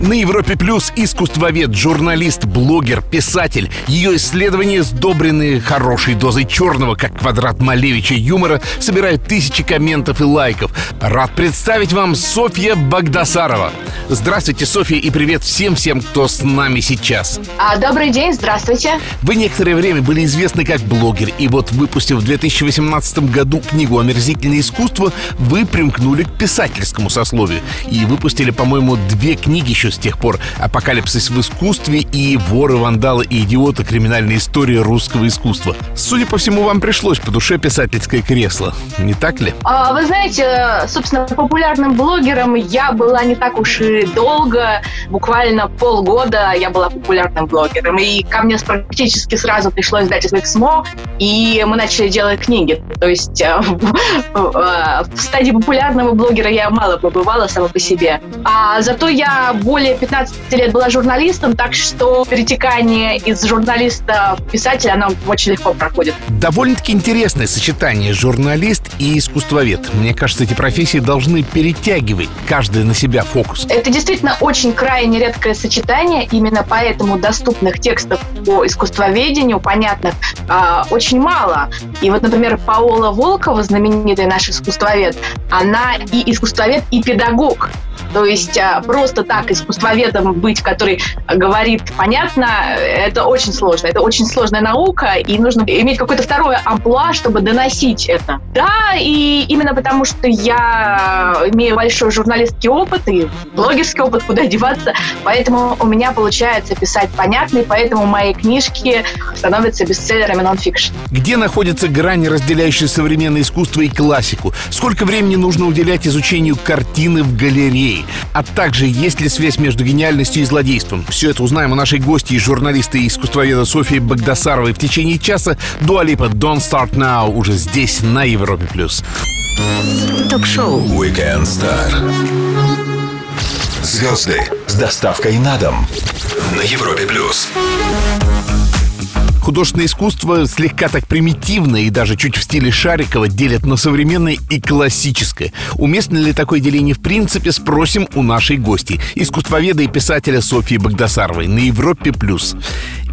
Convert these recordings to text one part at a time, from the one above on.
На Европе Плюс искусствовед, журналист, блогер, писатель. Ее исследования, сдобренные хорошей дозой черного, как квадрат Малевича юмора, собирают тысячи комментов и лайков. Рад представить вам Софья Багдасарова. Здравствуйте, Софья, и привет всем-всем, кто с нами сейчас. А, добрый день, здравствуйте. Вы некоторое время были известны как блогер, и вот выпустив в 2018 году книгу «Омерзительное искусство», вы примкнули к писательскому сословию и выпустили, по-моему, две книги еще с тех пор «Апокалипсис в искусстве» и «Воры, вандалы и идиоты. Криминальная история русского искусства». Судя по всему, вам пришлось по душе писательское кресло, не так ли? А, вы знаете, собственно, популярным блогером я была не так уж и долго, буквально полгода я была популярным блогером, и ко мне практически сразу пришло издательство «Эксмо», и мы начали делать книги. То есть э, э, в стадии популярного блогера я мало побывала сама по себе. А зато я более 15 лет была журналистом, так что перетекание из журналиста в писателя, оно очень легко проходит. Довольно-таки интересное сочетание журналист и искусствовед. Мне кажется, эти профессии должны перетягивать каждый на себя фокус. Это действительно очень крайне редкое сочетание, именно поэтому доступных текстов по искусствоведению, понятных, а, очень мало. И вот, например, Паола Волкова, знаменитый наш искусствовед, она и искусствовед, и педагог. То есть а, просто так искусствоведом быть, который говорит понятно, это очень сложно. Это очень сложная наука, и нужно иметь какое-то второе амплуа, чтобы доносить это. Да, и именно потому, что я имею большой журналистский опыт и блогерский опыт, куда деваться, поэтому у меня получается писать понятно, и поэтому мои книжки становятся бестселлерами нон-фикшн. Где находится грань, разделяющая современное искусство и классику? Сколько времени нужно уделять изучению картины в галерее? А также, есть ли связь между гениальностью и злодейством? Все это узнаем у нашей гости и журналиста и искусствоведа Софии Багдасаровой в течение часа. Дуалипа Don't Start Now уже здесь, на Европе+. плюс. Ток-шоу Weekend Star. Звезды с доставкой на дом на Европе плюс. Художественное искусство слегка так примитивно и даже чуть в стиле Шарикова делят на современное и классическое. Уместно ли такое деление в принципе, спросим у нашей гости, искусствоведа и писателя Софьи Багдасаровой на Европе+. плюс.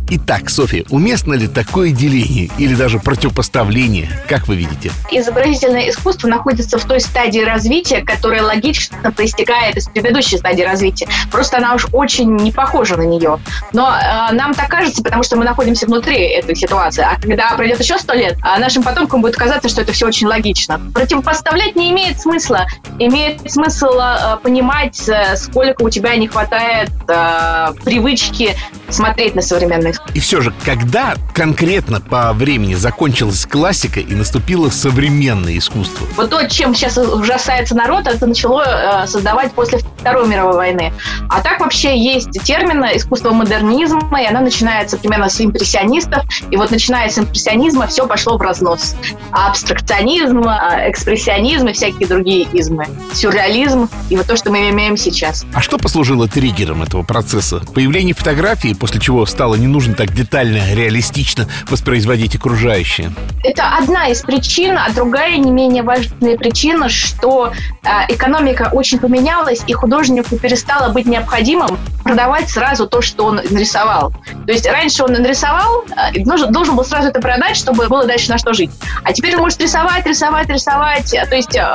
Итак, Софья, уместно ли такое деление или даже противопоставление, как вы видите? Изобразительное искусство находится в той стадии развития, которая логично проистекает из предыдущей стадии развития. Просто она уж очень не похожа на нее. Но э, нам так кажется, потому что мы находимся внутри этой ситуации. А когда пройдет еще сто лет, а нашим потомкам будет казаться, что это все очень логично. Противопоставлять не имеет смысла. Имеет смысл э, понимать, э, сколько у тебя не хватает э, привычки смотреть на современное искусство. И все же, когда конкретно по времени закончилась классика и наступило современное искусство? Вот то, чем сейчас ужасается народ, это начало э, создавать после Второй мировой войны. А так вообще есть термин искусство модернизма, и оно начинается примерно с импрессионистов. И вот начиная с импрессионизма все пошло в разнос. Абстракционизм, э, экспрессионизм и всякие другие измы. Сюрреализм и вот то, что мы имеем сейчас. А что послужило триггером этого процесса? Появление фотографии, после чего стало не нужно так детально, реалистично воспроизводить окружающее? Это одна из причин, а другая не менее важная причина, что э, экономика очень поменялась, и художнику перестало быть необходимым продавать сразу то, что он нарисовал. То есть раньше он нарисовал, э, должен, должен был сразу это продать, чтобы было дальше на что жить. А теперь он может рисовать, рисовать, рисовать. То есть э,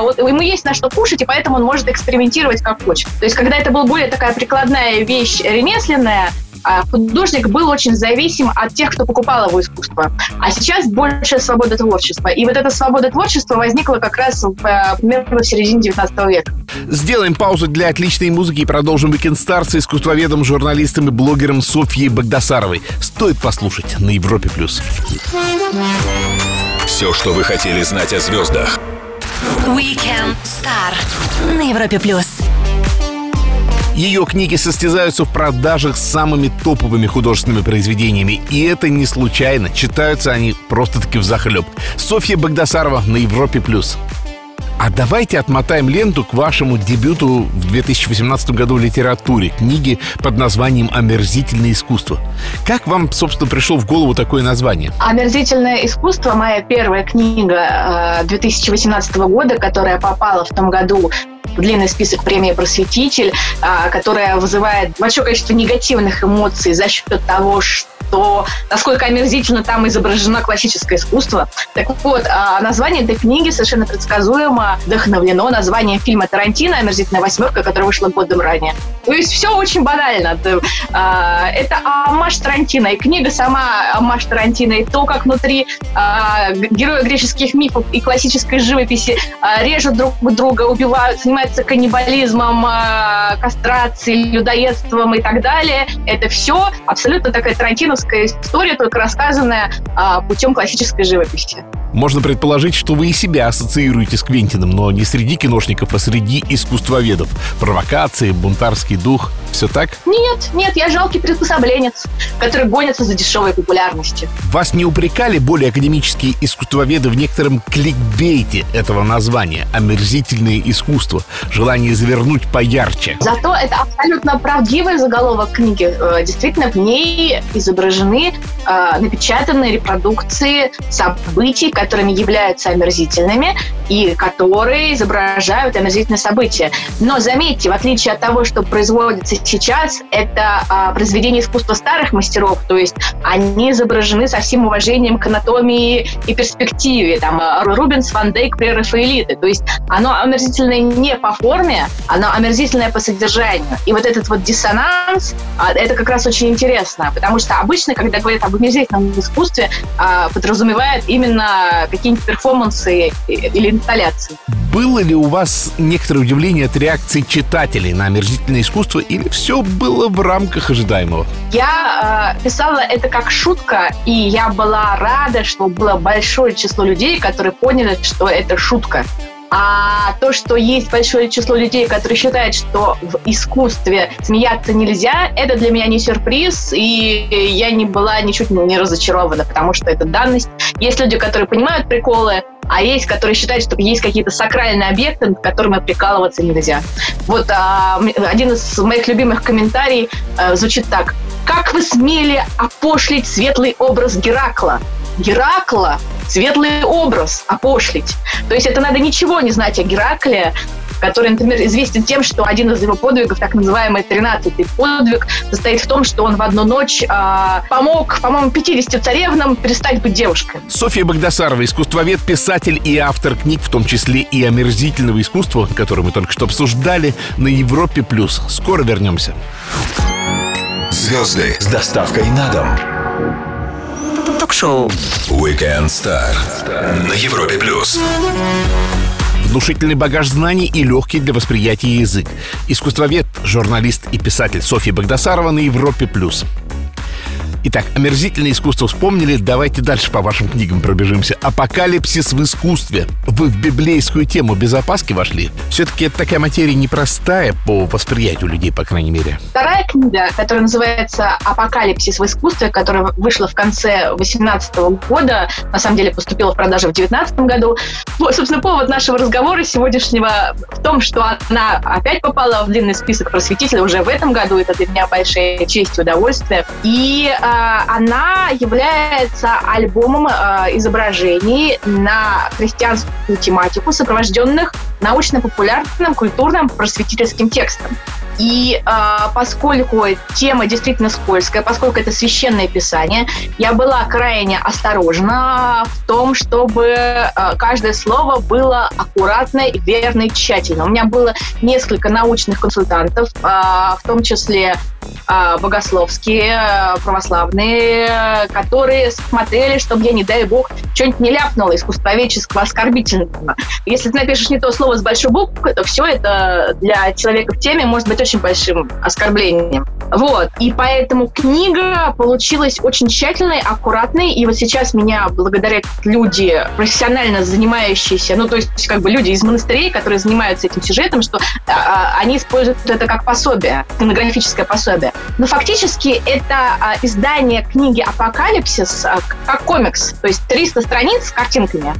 вот ему есть на что кушать, и поэтому он может экспериментировать как хочет. То есть когда это была более такая прикладная вещь ремесленная, художник был очень зависим от тех, кто покупал его искусство. А сейчас больше свобода творчества. И вот эта свобода творчества возникла как раз в, э, примерно в середине 19 века. Сделаем паузу для отличной музыки и продолжим Weekend Star с искусствоведом, журналистом и блогером Софьей Багдасаровой. Стоит послушать на Европе+. плюс. Все, что вы хотели знать о звездах. Weekend Star на Европе плюс. Ее книги состязаются в продажах с самыми топовыми художественными произведениями. И это не случайно. Читаются они просто-таки в захлеб. Софья Багдасарова на Европе+. плюс. А давайте отмотаем ленту к вашему дебюту в 2018 году в литературе, книги под названием «Омерзительное искусство». Как вам, собственно, пришло в голову такое название? «Омерзительное искусство» — моя первая книга 2018 э, года, которая попала в том году длинный список премии «Просветитель», а, которая вызывает большое количество негативных эмоций за счет того, что то насколько омерзительно там изображено классическое искусство. Так вот, а, название этой книги совершенно предсказуемо вдохновлено названием фильма Тарантино «Омерзительная восьмерка», который вышла годом ранее. То есть все очень банально. А, это Амаш Тарантино, и книга сама Амаш Тарантино, и то, как внутри а, герои греческих мифов и классической живописи режут друг друга, убивают, занимаются каннибализмом, кастрацией, людоедством и так далее. Это все абсолютно такая Тарантино классическая история, только рассказанная а, путем классической живописи. Можно предположить, что вы и себя ассоциируете с Квентином, но не среди киношников, а среди искусствоведов. Провокации, бунтарский дух. Все так? Нет, нет, я жалкий приспособленец, который гонится за дешевой популярностью. Вас не упрекали более академические искусствоведы в некотором кликбейте этого названия «Омерзительное искусство», желание завернуть поярче? Зато это абсолютно правдивый заголовок книги. Э, действительно, в ней изображены э, напечатанные репродукции событий, которыми являются омерзительными и которые изображают омерзительные события. Но заметьте, в отличие от того, что производится сейчас, это а, произведение искусства старых мастеров, то есть они изображены со всем уважением к анатомии и перспективе. Там а, Рубенс, Ван Дейк, прерафаэлиты. То есть оно омерзительное не по форме, оно омерзительное по содержанию. И вот этот вот диссонанс, а, это как раз очень интересно, потому что обычно, когда говорят об омерзительном искусстве, а, подразумевают именно какие-нибудь перформансы или инсталляции. Было ли у вас некоторое удивление от реакции читателей на омерзительное искусство или все было в рамках ожидаемого? Я э, писала это как шутка, и я была рада, что было большое число людей, которые поняли, что это шутка. А то, что есть большое число людей, которые считают, что в искусстве смеяться нельзя, это для меня не сюрприз, и я не была ничуть не разочарована, потому что это данность. Есть люди, которые понимают приколы, а есть, которые считают, что есть какие-то сакральные объекты, над которыми прикалываться нельзя. Вот а, один из моих любимых комментариев а, звучит так. «Как вы смели опошлить светлый образ Геракла?» Геракла светлый образ опошлить. То есть это надо ничего не знать о Геракле, который, например, известен тем, что один из его подвигов, так называемый 13-й подвиг, состоит в том, что он в одну ночь э, помог, по-моему, 50 царевнам перестать быть девушкой. Софья Богдасарова, искусствовед, писатель и автор книг, в том числе и омерзительного искусства, которое мы только что обсуждали, на Европе+. плюс. Скоро вернемся. Звезды с доставкой на дом. Ток-шоу Weekend Star на Европе+. плюс внушительный багаж знаний и легкий для восприятия язык. Искусствовед, журналист и писатель Софья Богдасарова на Европе+. плюс. Итак, омерзительное искусство вспомнили. Давайте дальше по вашим книгам пробежимся. Апокалипсис в искусстве. Вы в библейскую тему без опаски вошли. Все-таки это такая материя непростая по восприятию людей, по крайней мере. Вторая книга, которая называется «Апокалипсис в искусстве», которая вышла в конце 2018 года, на самом деле поступила в продажу в 2019 году. Собственно, повод нашего разговора сегодняшнего в том, что она опять попала в длинный список просветителя уже в этом году. Это для меня большая честь и удовольствие. И Э, она является альбомом э, изображений на христианскую тематику, сопровожденных научно-популярным, культурным, просветительским текстом. И э, поскольку тема действительно скользкая, поскольку это священное писание, я была крайне осторожна в том, чтобы э, каждое слово было аккуратно, верно и тщательно. У меня было несколько научных консультантов, э, в том числе а, богословские, православные, которые смотрели, чтобы я, не дай бог, что-нибудь не ляпнула искусствоведческого, оскорбительного. Если ты напишешь не то слово с большой буквы, то все это для человека в теме может быть очень большим оскорблением. Вот. И поэтому книга получилась очень тщательной, аккуратной. И вот сейчас меня благодарят люди, профессионально занимающиеся, ну, то есть как бы люди из монастырей, которые занимаются этим сюжетом, что а, а они используют это как пособие, кинографическое пособие. Но фактически это а, издание книги «Апокалипсис» а, как комикс, то есть 300 страниц с картинками.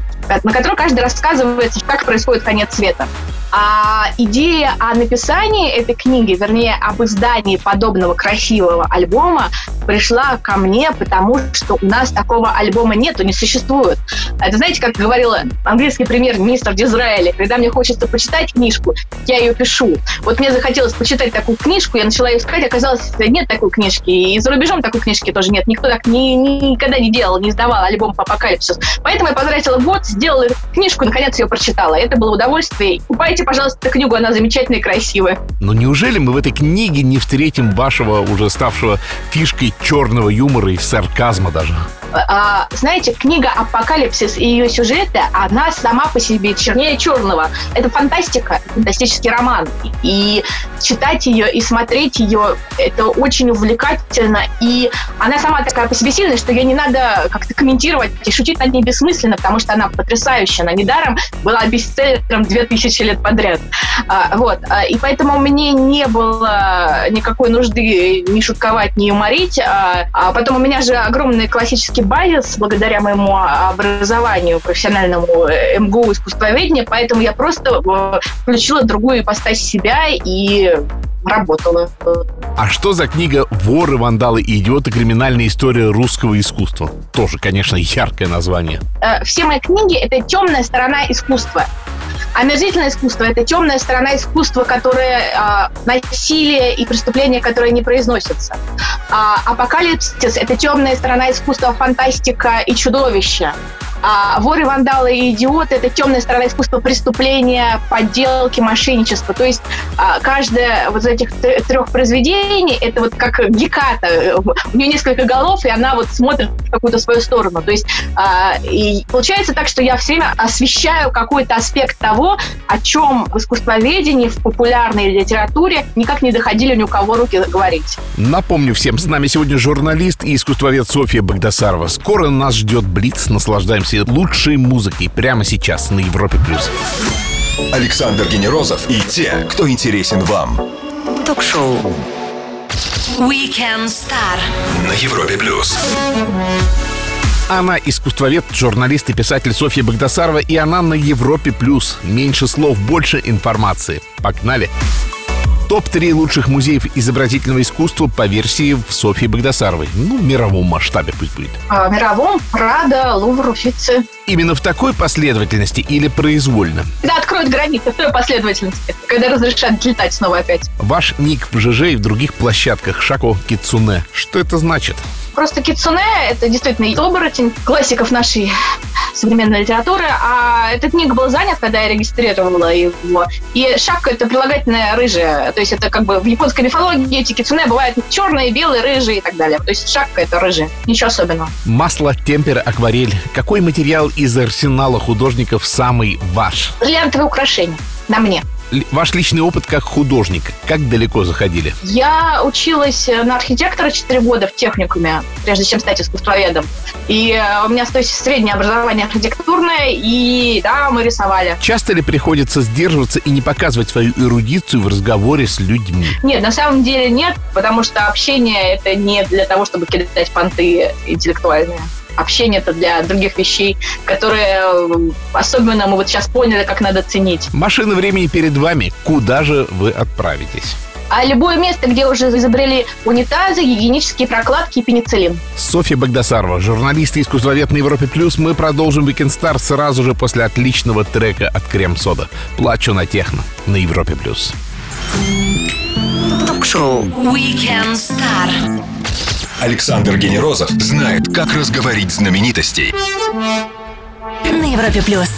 на котором каждый рассказывает, как происходит конец света. А идея о написании этой книги, вернее, об издании подобного красивого альбома пришла ко мне, потому что у нас такого альбома нету, не существует. Это, знаете, как говорила английский премьер министр Дизраэля, когда мне хочется почитать книжку, я ее пишу. Вот мне захотелось почитать такую книжку, я начала искать, оказалось, нет такой книжки. И за рубежом такой книжки тоже нет. Никто так ни, никогда не делал, не издавал альбом по апокалипсису. Поэтому я потратила год, сделала книжку, наконец ее прочитала. Это было удовольствие. Купайте, пожалуйста, книгу, она замечательная и красивая. Но неужели мы в этой книге не встретим вашего уже ставшего фишкой черного юмора и сарказма даже. А, знаете, книга «Апокалипсис» и ее сюжеты, она сама по себе чернее черного. Это фантастика, фантастический роман. И читать ее и смотреть ее, это очень увлекательно. И она сама такая по себе сильная, что ее не надо как-то комментировать и шутить над ней бессмысленно, потому что она потрясающая. Она недаром была бестселлером 2000 лет подряд. А, вот. А, и поэтому мне не было никакой нужды ни шутковать, ни юморить. А, потом у меня же огромный классический базис благодаря моему образованию профессиональному э, МГУ искусствоведения, поэтому я просто э, включила другую ипостась себя и работала. А что за книга «Воры, вандалы и идиоты. Криминальная история русского искусства»? Тоже, конечно, яркое название. Э, все мои книги — это темная сторона искусства. Омерзительное искусство – это темная сторона искусства, которое э, насилие и преступления, которые не произносятся. А апокалипсис – это темная сторона искусства, фантастика и чудовища. А воры, вандалы и идиоты – это темная сторона искусства преступления, подделки, мошенничества. То есть а, каждое вот из этих трех произведений – это вот как Геката. У нее несколько голов, и она вот смотрит в какую-то свою сторону. То есть а, и получается так, что я все время освещаю какой-то аспект того, о чем в искусствоведении, в популярной литературе никак не доходили ни у кого руки говорить. Напомню всем, с нами сегодня журналист и искусствовед Софья Багдасарова. Скоро нас ждет Блиц. Наслаждаемся наслаждаемся лучшей музыкой прямо сейчас на Европе+. плюс. Александр Генерозов и те, кто интересен вам. Ток-шоу Weekend Star на Европе+. плюс. Она искусствовед, журналист и писатель Софья Багдасарова, и она на Европе+. плюс. Меньше слов, больше информации. Погнали! Топ-3 лучших музеев изобразительного искусства по версии Софьи Багдасаровой. Ну, в мировом масштабе пусть будет. А, в мировом Прада, Лувр, Уфицы. Именно в такой последовательности или произвольно? Да, откроют границы в той последовательности, когда разрешат летать снова опять. Ваш ник в ЖЖ и в других площадках Шако Кицуне. Что это значит? Просто Кицуне — это действительно оборотень классиков нашей современной литературы, а этот ник был занят, когда я регистрировала его. И шапка — это прилагательное рыжая, то есть это как бы в японской мифологии эти кицуне бывают черные, белые, рыжие и так далее. То есть шапка — это рыжая, ничего особенного. Масло, темпер, акварель. Какой материал из арсенала художников самый ваш? Бриллиантовые украшения на мне ваш личный опыт как художник? Как далеко заходили? Я училась на архитектора 4 года в техникуме, прежде чем стать искусствоведом. И э, у меня то есть, среднее образование архитектурное, и да, мы рисовали. Часто ли приходится сдерживаться и не показывать свою эрудицию в разговоре с людьми? Нет, на самом деле нет, потому что общение это не для того, чтобы кидать понты интеллектуальные общение это для других вещей, которые э, особенно мы вот сейчас поняли, как надо ценить. Машина времени перед вами. Куда же вы отправитесь? а любое место, где уже изобрели унитазы, гигиенические прокладки и пенициллин. Софья Багдасарова, журналист и искусствовед на Европе Плюс. Мы продолжим Weekend Star сразу же после отличного трека от Крем-Сода. «Плачу на техно» на Европе Плюс. Ток-шоу Weekend Star. Александр Генерозов знает, как разговорить знаменитостей. На Европе плюс.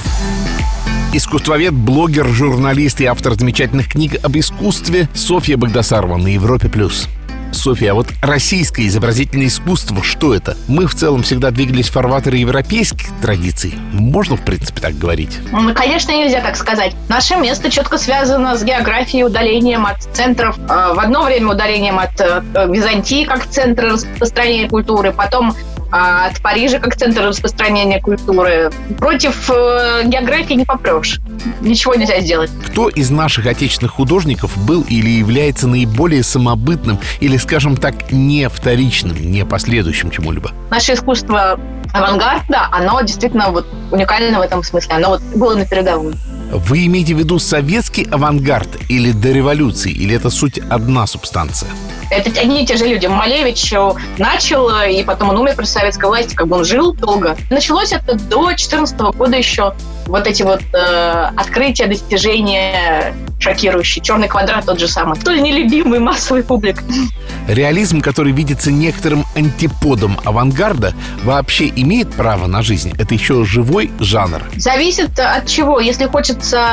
Искусствовед, блогер, журналист и автор замечательных книг об искусстве Софья Багдасарова на Европе плюс. Софья, а вот российское изобразительное искусство, что это? Мы в целом всегда двигались в фарватере европейских традиций. Можно, в принципе, так говорить? Ну, конечно, нельзя так сказать. Наше место четко связано с географией, удалением от центров. Э, в одно время удалением от э, Византии как центра распространения культуры, потом от Парижа как центр распространения культуры. Против э, географии не попрешь. Ничего нельзя сделать. Кто из наших отечественных художников был или является наиболее самобытным или, скажем так, не вторичным, не последующим чему-либо? Наше искусство авангарда, оно действительно вот уникально в этом смысле. Оно вот было на передовой. Вы имеете в виду советский авангард или до революции, или это суть одна субстанция? Это одни и те же люди. Малевич начал, и потом он умер при советской власти, как бы он жил долго. Началось это до 2014 года еще. Вот эти вот э, открытия, достижения шокирующие. Черный квадрат тот же самый. Столь нелюбимый массовый публик. Реализм, который видится некоторым антиподом авангарда, вообще имеет право на жизнь? Это еще живой жанр? Зависит от чего. Если хочется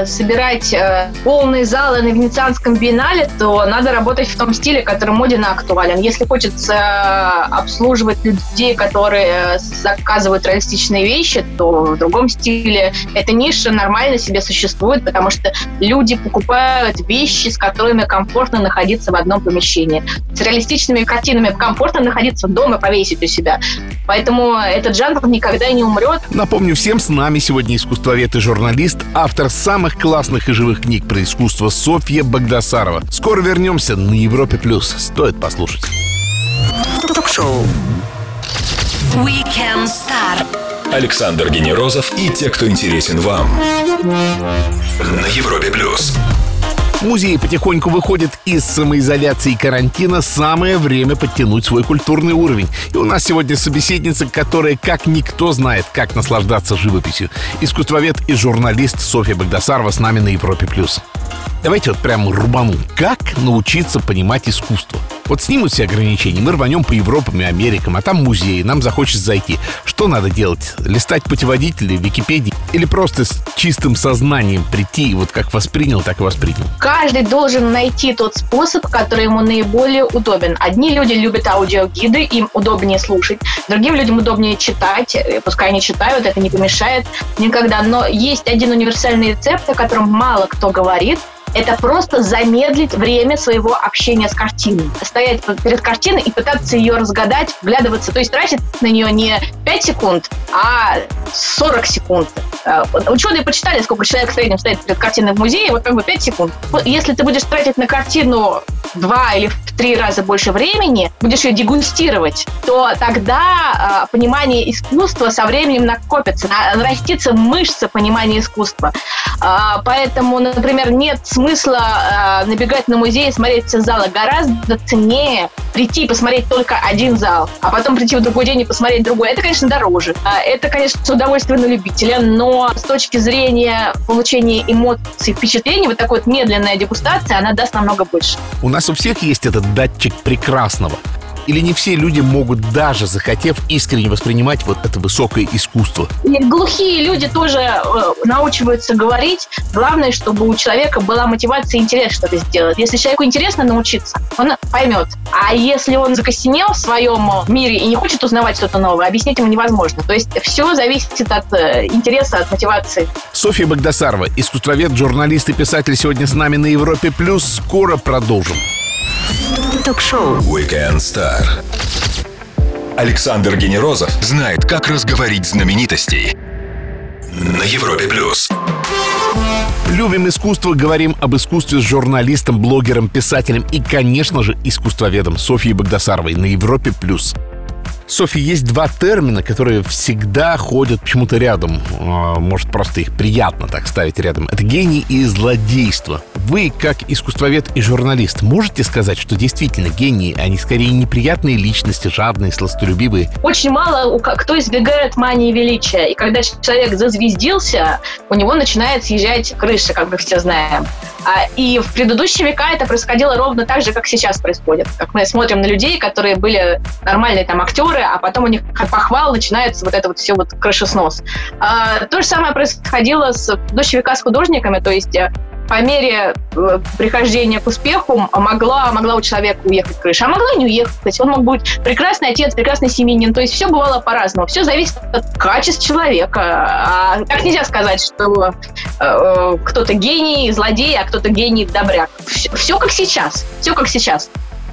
э, собирать э, полные залы на Венецианском биеннале, то надо работать в том стиле, который моденно актуален. Если хочется э, обслуживать людей, которые заказывают реалистичные вещи, то в другом стиле эта ниша нормально себе существует, потому что люди покупают вещи, с которыми комфортно находиться в одном помещении. С реалистичными картинами комфортно находиться дома, повесить у себя. Поэтому этот жанр никогда не умрет. Напомню всем, с нами сегодня искусствовед и журналист, автор самых классных и живых книг про искусство Софья Багдасарова. Скоро вернемся на Европе+. плюс. Стоит послушать. Ток-шоу Weekend Star. Александр Генерозов и те, кто интересен вам. На Европе плюс. Музеи потихоньку выходят из самоизоляции и карантина. Самое время подтянуть свой культурный уровень. И у нас сегодня собеседница, которая как никто знает, как наслаждаться живописью. Искусствовед и журналист Софья Багдасарова с нами на Европе+. плюс. Давайте вот прямо рубану. Как научиться понимать искусство? Вот снимут все ограничения, мы рванем по Европам и Америкам, а там музеи, нам захочется зайти. Что надо делать? Листать путеводители, Википедии? Или просто с чистым сознанием прийти и вот как воспринял, так и воспринял? Каждый должен найти тот способ, который ему наиболее удобен. Одни люди любят аудиогиды, им удобнее слушать. Другим людям удобнее читать. э, Пускай они читают, это не помешает никогда. Но есть один универсальный рецепт, о котором мало кто говорит, это просто замедлить время своего общения с картиной. Стоять перед картиной и пытаться ее разгадать, вглядываться. То есть тратить на нее не 5 секунд, а 40 секунд. Э, Ученые почитали, сколько человек в среднем стоит перед картиной в музее, вот как бы 5 секунд. Вот Если ты будешь тратить на картину два или в три раза больше времени, будешь ее дегустировать, то тогда э, понимание искусства со временем накопится, на- нарастится мышца понимания искусства. А, Поэтому, например, нет смысла э, набегать на музей и смотреть все залы. Гораздо ценнее прийти и посмотреть только один зал, а потом прийти в другой день и посмотреть другой. Это, конечно, дороже. Это, конечно, удовольствие на любителя, но с точки зрения получения эмоций, впечатлений, вот такой вот медленная дегустация, она даст намного больше. У нас у всех есть этот датчик прекрасного. Или не все люди могут, даже захотев, искренне воспринимать вот это высокое искусство? И глухие люди тоже э, научиваются говорить. Главное, чтобы у человека была мотивация и интерес что-то сделать. Если человеку интересно научиться, он поймет. А если он закостенел в своем мире и не хочет узнавать что-то новое, объяснить ему невозможно. То есть все зависит от э, интереса, от мотивации. Софья Багдасарова, искусствовед, журналист и писатель сегодня с нами на Европе+. плюс. Скоро продолжим. Ток-шоу Weekend Star. Александр Генерозов знает, как разговорить знаменитостей. На Европе плюс. Любим искусство, говорим об искусстве с журналистом, блогером, писателем и, конечно же, искусствоведом Софьей Багдасаровой на Европе+. плюс. Софья, есть два термина, которые всегда ходят почему-то рядом. А, Может, просто их приятно так ставить рядом. Это гений и злодейство. Вы, как искусствовед и журналист, можете сказать, что действительно гении, они скорее неприятные личности, жадные, сластолюбивые? Очень мало кто избегает мании величия. И когда человек зазвездился, у него начинает съезжать крыша, как мы все знаем. А, И в предыдущие века это происходило ровно так же, как сейчас происходит. Как мы смотрим на людей, которые были нормальные там актеры, а потом у них от похвал начинается вот это вот все вот крышеснос. А, То же самое происходило с века с художниками, то есть э, по мере э, прихождения к успеху могла, могла у человека уехать крыша, а могла не уехать. Он мог быть прекрасный отец, прекрасный семьянин. То есть все бывало по-разному. Все зависит от качеств человека. А так нельзя сказать, что э, э, кто-то гений, злодей, а кто-то гений, добряк. Все, как сейчас. Все как сейчас.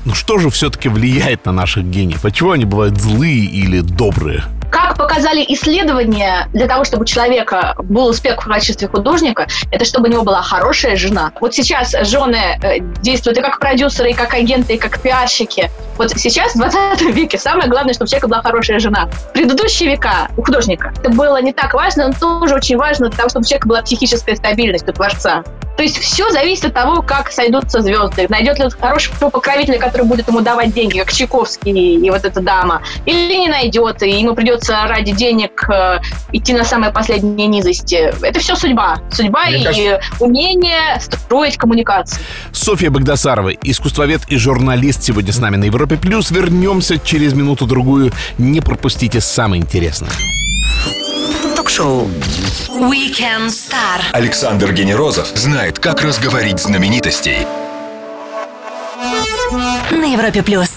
Ну что же все-таки влияет на наших гениев? Почему они бывают злые или добрые? Как показали исследования, для того, чтобы у человека был успех в качестве художника, это чтобы у него была хорошая жена. Вот сейчас жены э, действуют и как продюсеры, и как агенты, и как пиарщики. Вот сейчас, в 20 веке, самое главное, чтобы у человека была хорошая жена. В предыдущие века у художника это было не так важно, но тоже очень важно для того, чтобы у человека была психическая стабильность у творца. То есть все зависит от того, как сойдутся звезды. Найдет ли он хорошего покровителя, который будет ему давать деньги, как Чайковский и вот эта дама, или не найдет, и ему придется ради денег э, идти на самые последние низости. Это все судьба. Судьба Мне и кажется... умение строить коммуникации. Софья Богдасарова, искусствовед и журналист, сегодня с нами на Европе Плюс. Вернемся через минуту-другую. Не пропустите самое интересное ток-шоу Weekend Star. Александр Генерозов знает, как разговорить знаменитостей. На Европе плюс.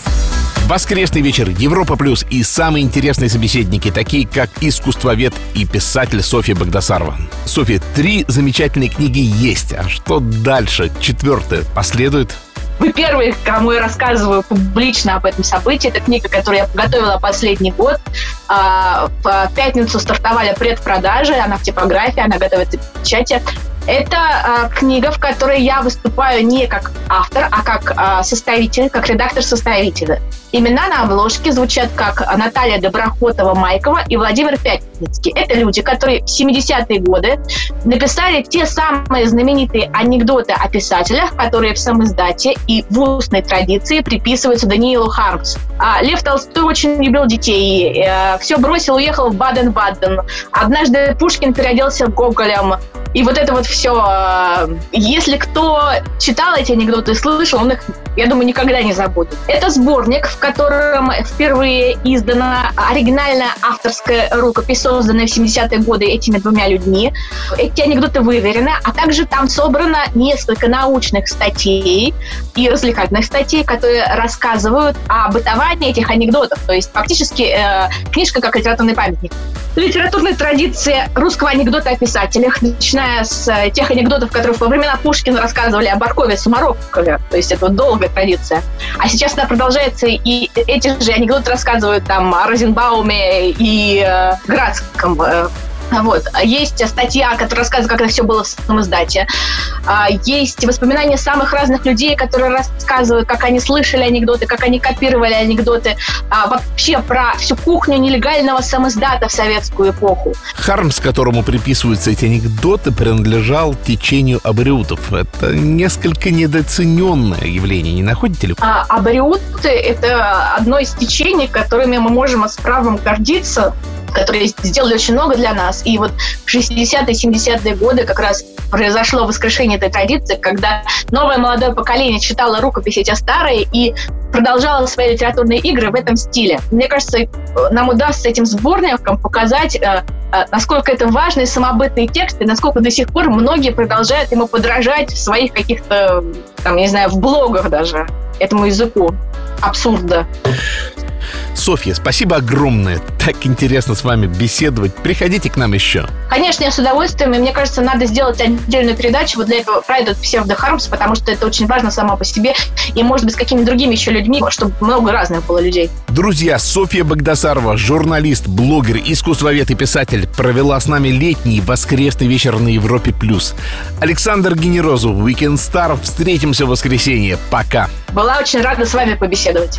Воскресный вечер, Европа Плюс и самые интересные собеседники, такие как искусствовед и писатель Софья Богдасарова. Софья, три замечательные книги есть, а что дальше? Четвертое последует? Вы первые, кому я рассказываю публично об этом событии. Это книга, которую я подготовила последний год. А, в пятницу стартовали предпродажи, она в типографии, она готовится к печати. Это э, книга, в которой я выступаю не как автор, а как э, составитель, как редактор-составителя. Имена на обложке звучат как Наталья Доброхотова-Майкова и Владимир Пятницкий. Это люди, которые в 70-е годы написали те самые знаменитые анекдоты о писателях, которые в самоиздате и в устной традиции приписываются Даниилу Хармсу. А Лев Толстой очень любил детей, э, все бросил, уехал в Баден-Баден. Однажды Пушкин переоделся Гоголем, и вот это вот все, э, если кто читал эти анекдоты и слышал, он их, я думаю, никогда не забудет. Это сборник, в котором впервые издана оригинальная авторская рукопись, созданная в 70-е годы этими двумя людьми. Эти анекдоты выверены, а также там собрано несколько научных статей и развлекательных статей, которые рассказывают о бытовании этих анекдотов. То есть фактически э, книжка как литературный памятник. Литературная традиция русского анекдота о писателях, начиная с э, тех анекдотов, которые во времена Пушкина рассказывали о Баркове, Сумарокове, то есть это вот долгая традиция. А сейчас она продолжается, и эти же анекдоты рассказывают там о Розенбауме и э, Градском, э, вот. Есть статья, которая рассказывает, как это все было в самом издате. А, есть воспоминания самых разных людей, которые рассказывают, как они слышали анекдоты, как они копировали анекдоты. А, вообще про всю кухню нелегального самоиздата в советскую эпоху. Хармс, которому приписываются эти анекдоты, принадлежал течению абориутов. Это несколько недооцененное явление, не находите ли? А, абориуты – это одно из течений, которыми мы можем с правом гордиться, которые сделали очень много для нас. И вот в 60-е, 70-е годы как раз произошло воскрешение этой традиции, когда новое молодое поколение читало рукописи эти старые и продолжало свои литературные игры в этом стиле. Мне кажется, нам удастся этим сборником показать, э, э, насколько это важные самобытные тексты, насколько до сих пор многие продолжают ему подражать в своих каких-то, там, не знаю, в блогах даже этому языку абсурда. Софья, спасибо огромное. Так интересно с вами беседовать. Приходите к нам еще. Конечно, я с удовольствием. И мне кажется, надо сделать отдельную передачу вот для этого про этот псевдохармс, потому что это очень важно само по себе. И, может быть, с какими-то другими еще людьми, чтобы много разных было людей. Друзья, Софья Богдасарова, журналист, блогер, искусствовед и писатель, провела с нами летний воскресный вечер на Европе+. плюс. Александр Генерозу, Weekend Star. Встретимся в воскресенье. Пока. Была очень рада с вами побеседовать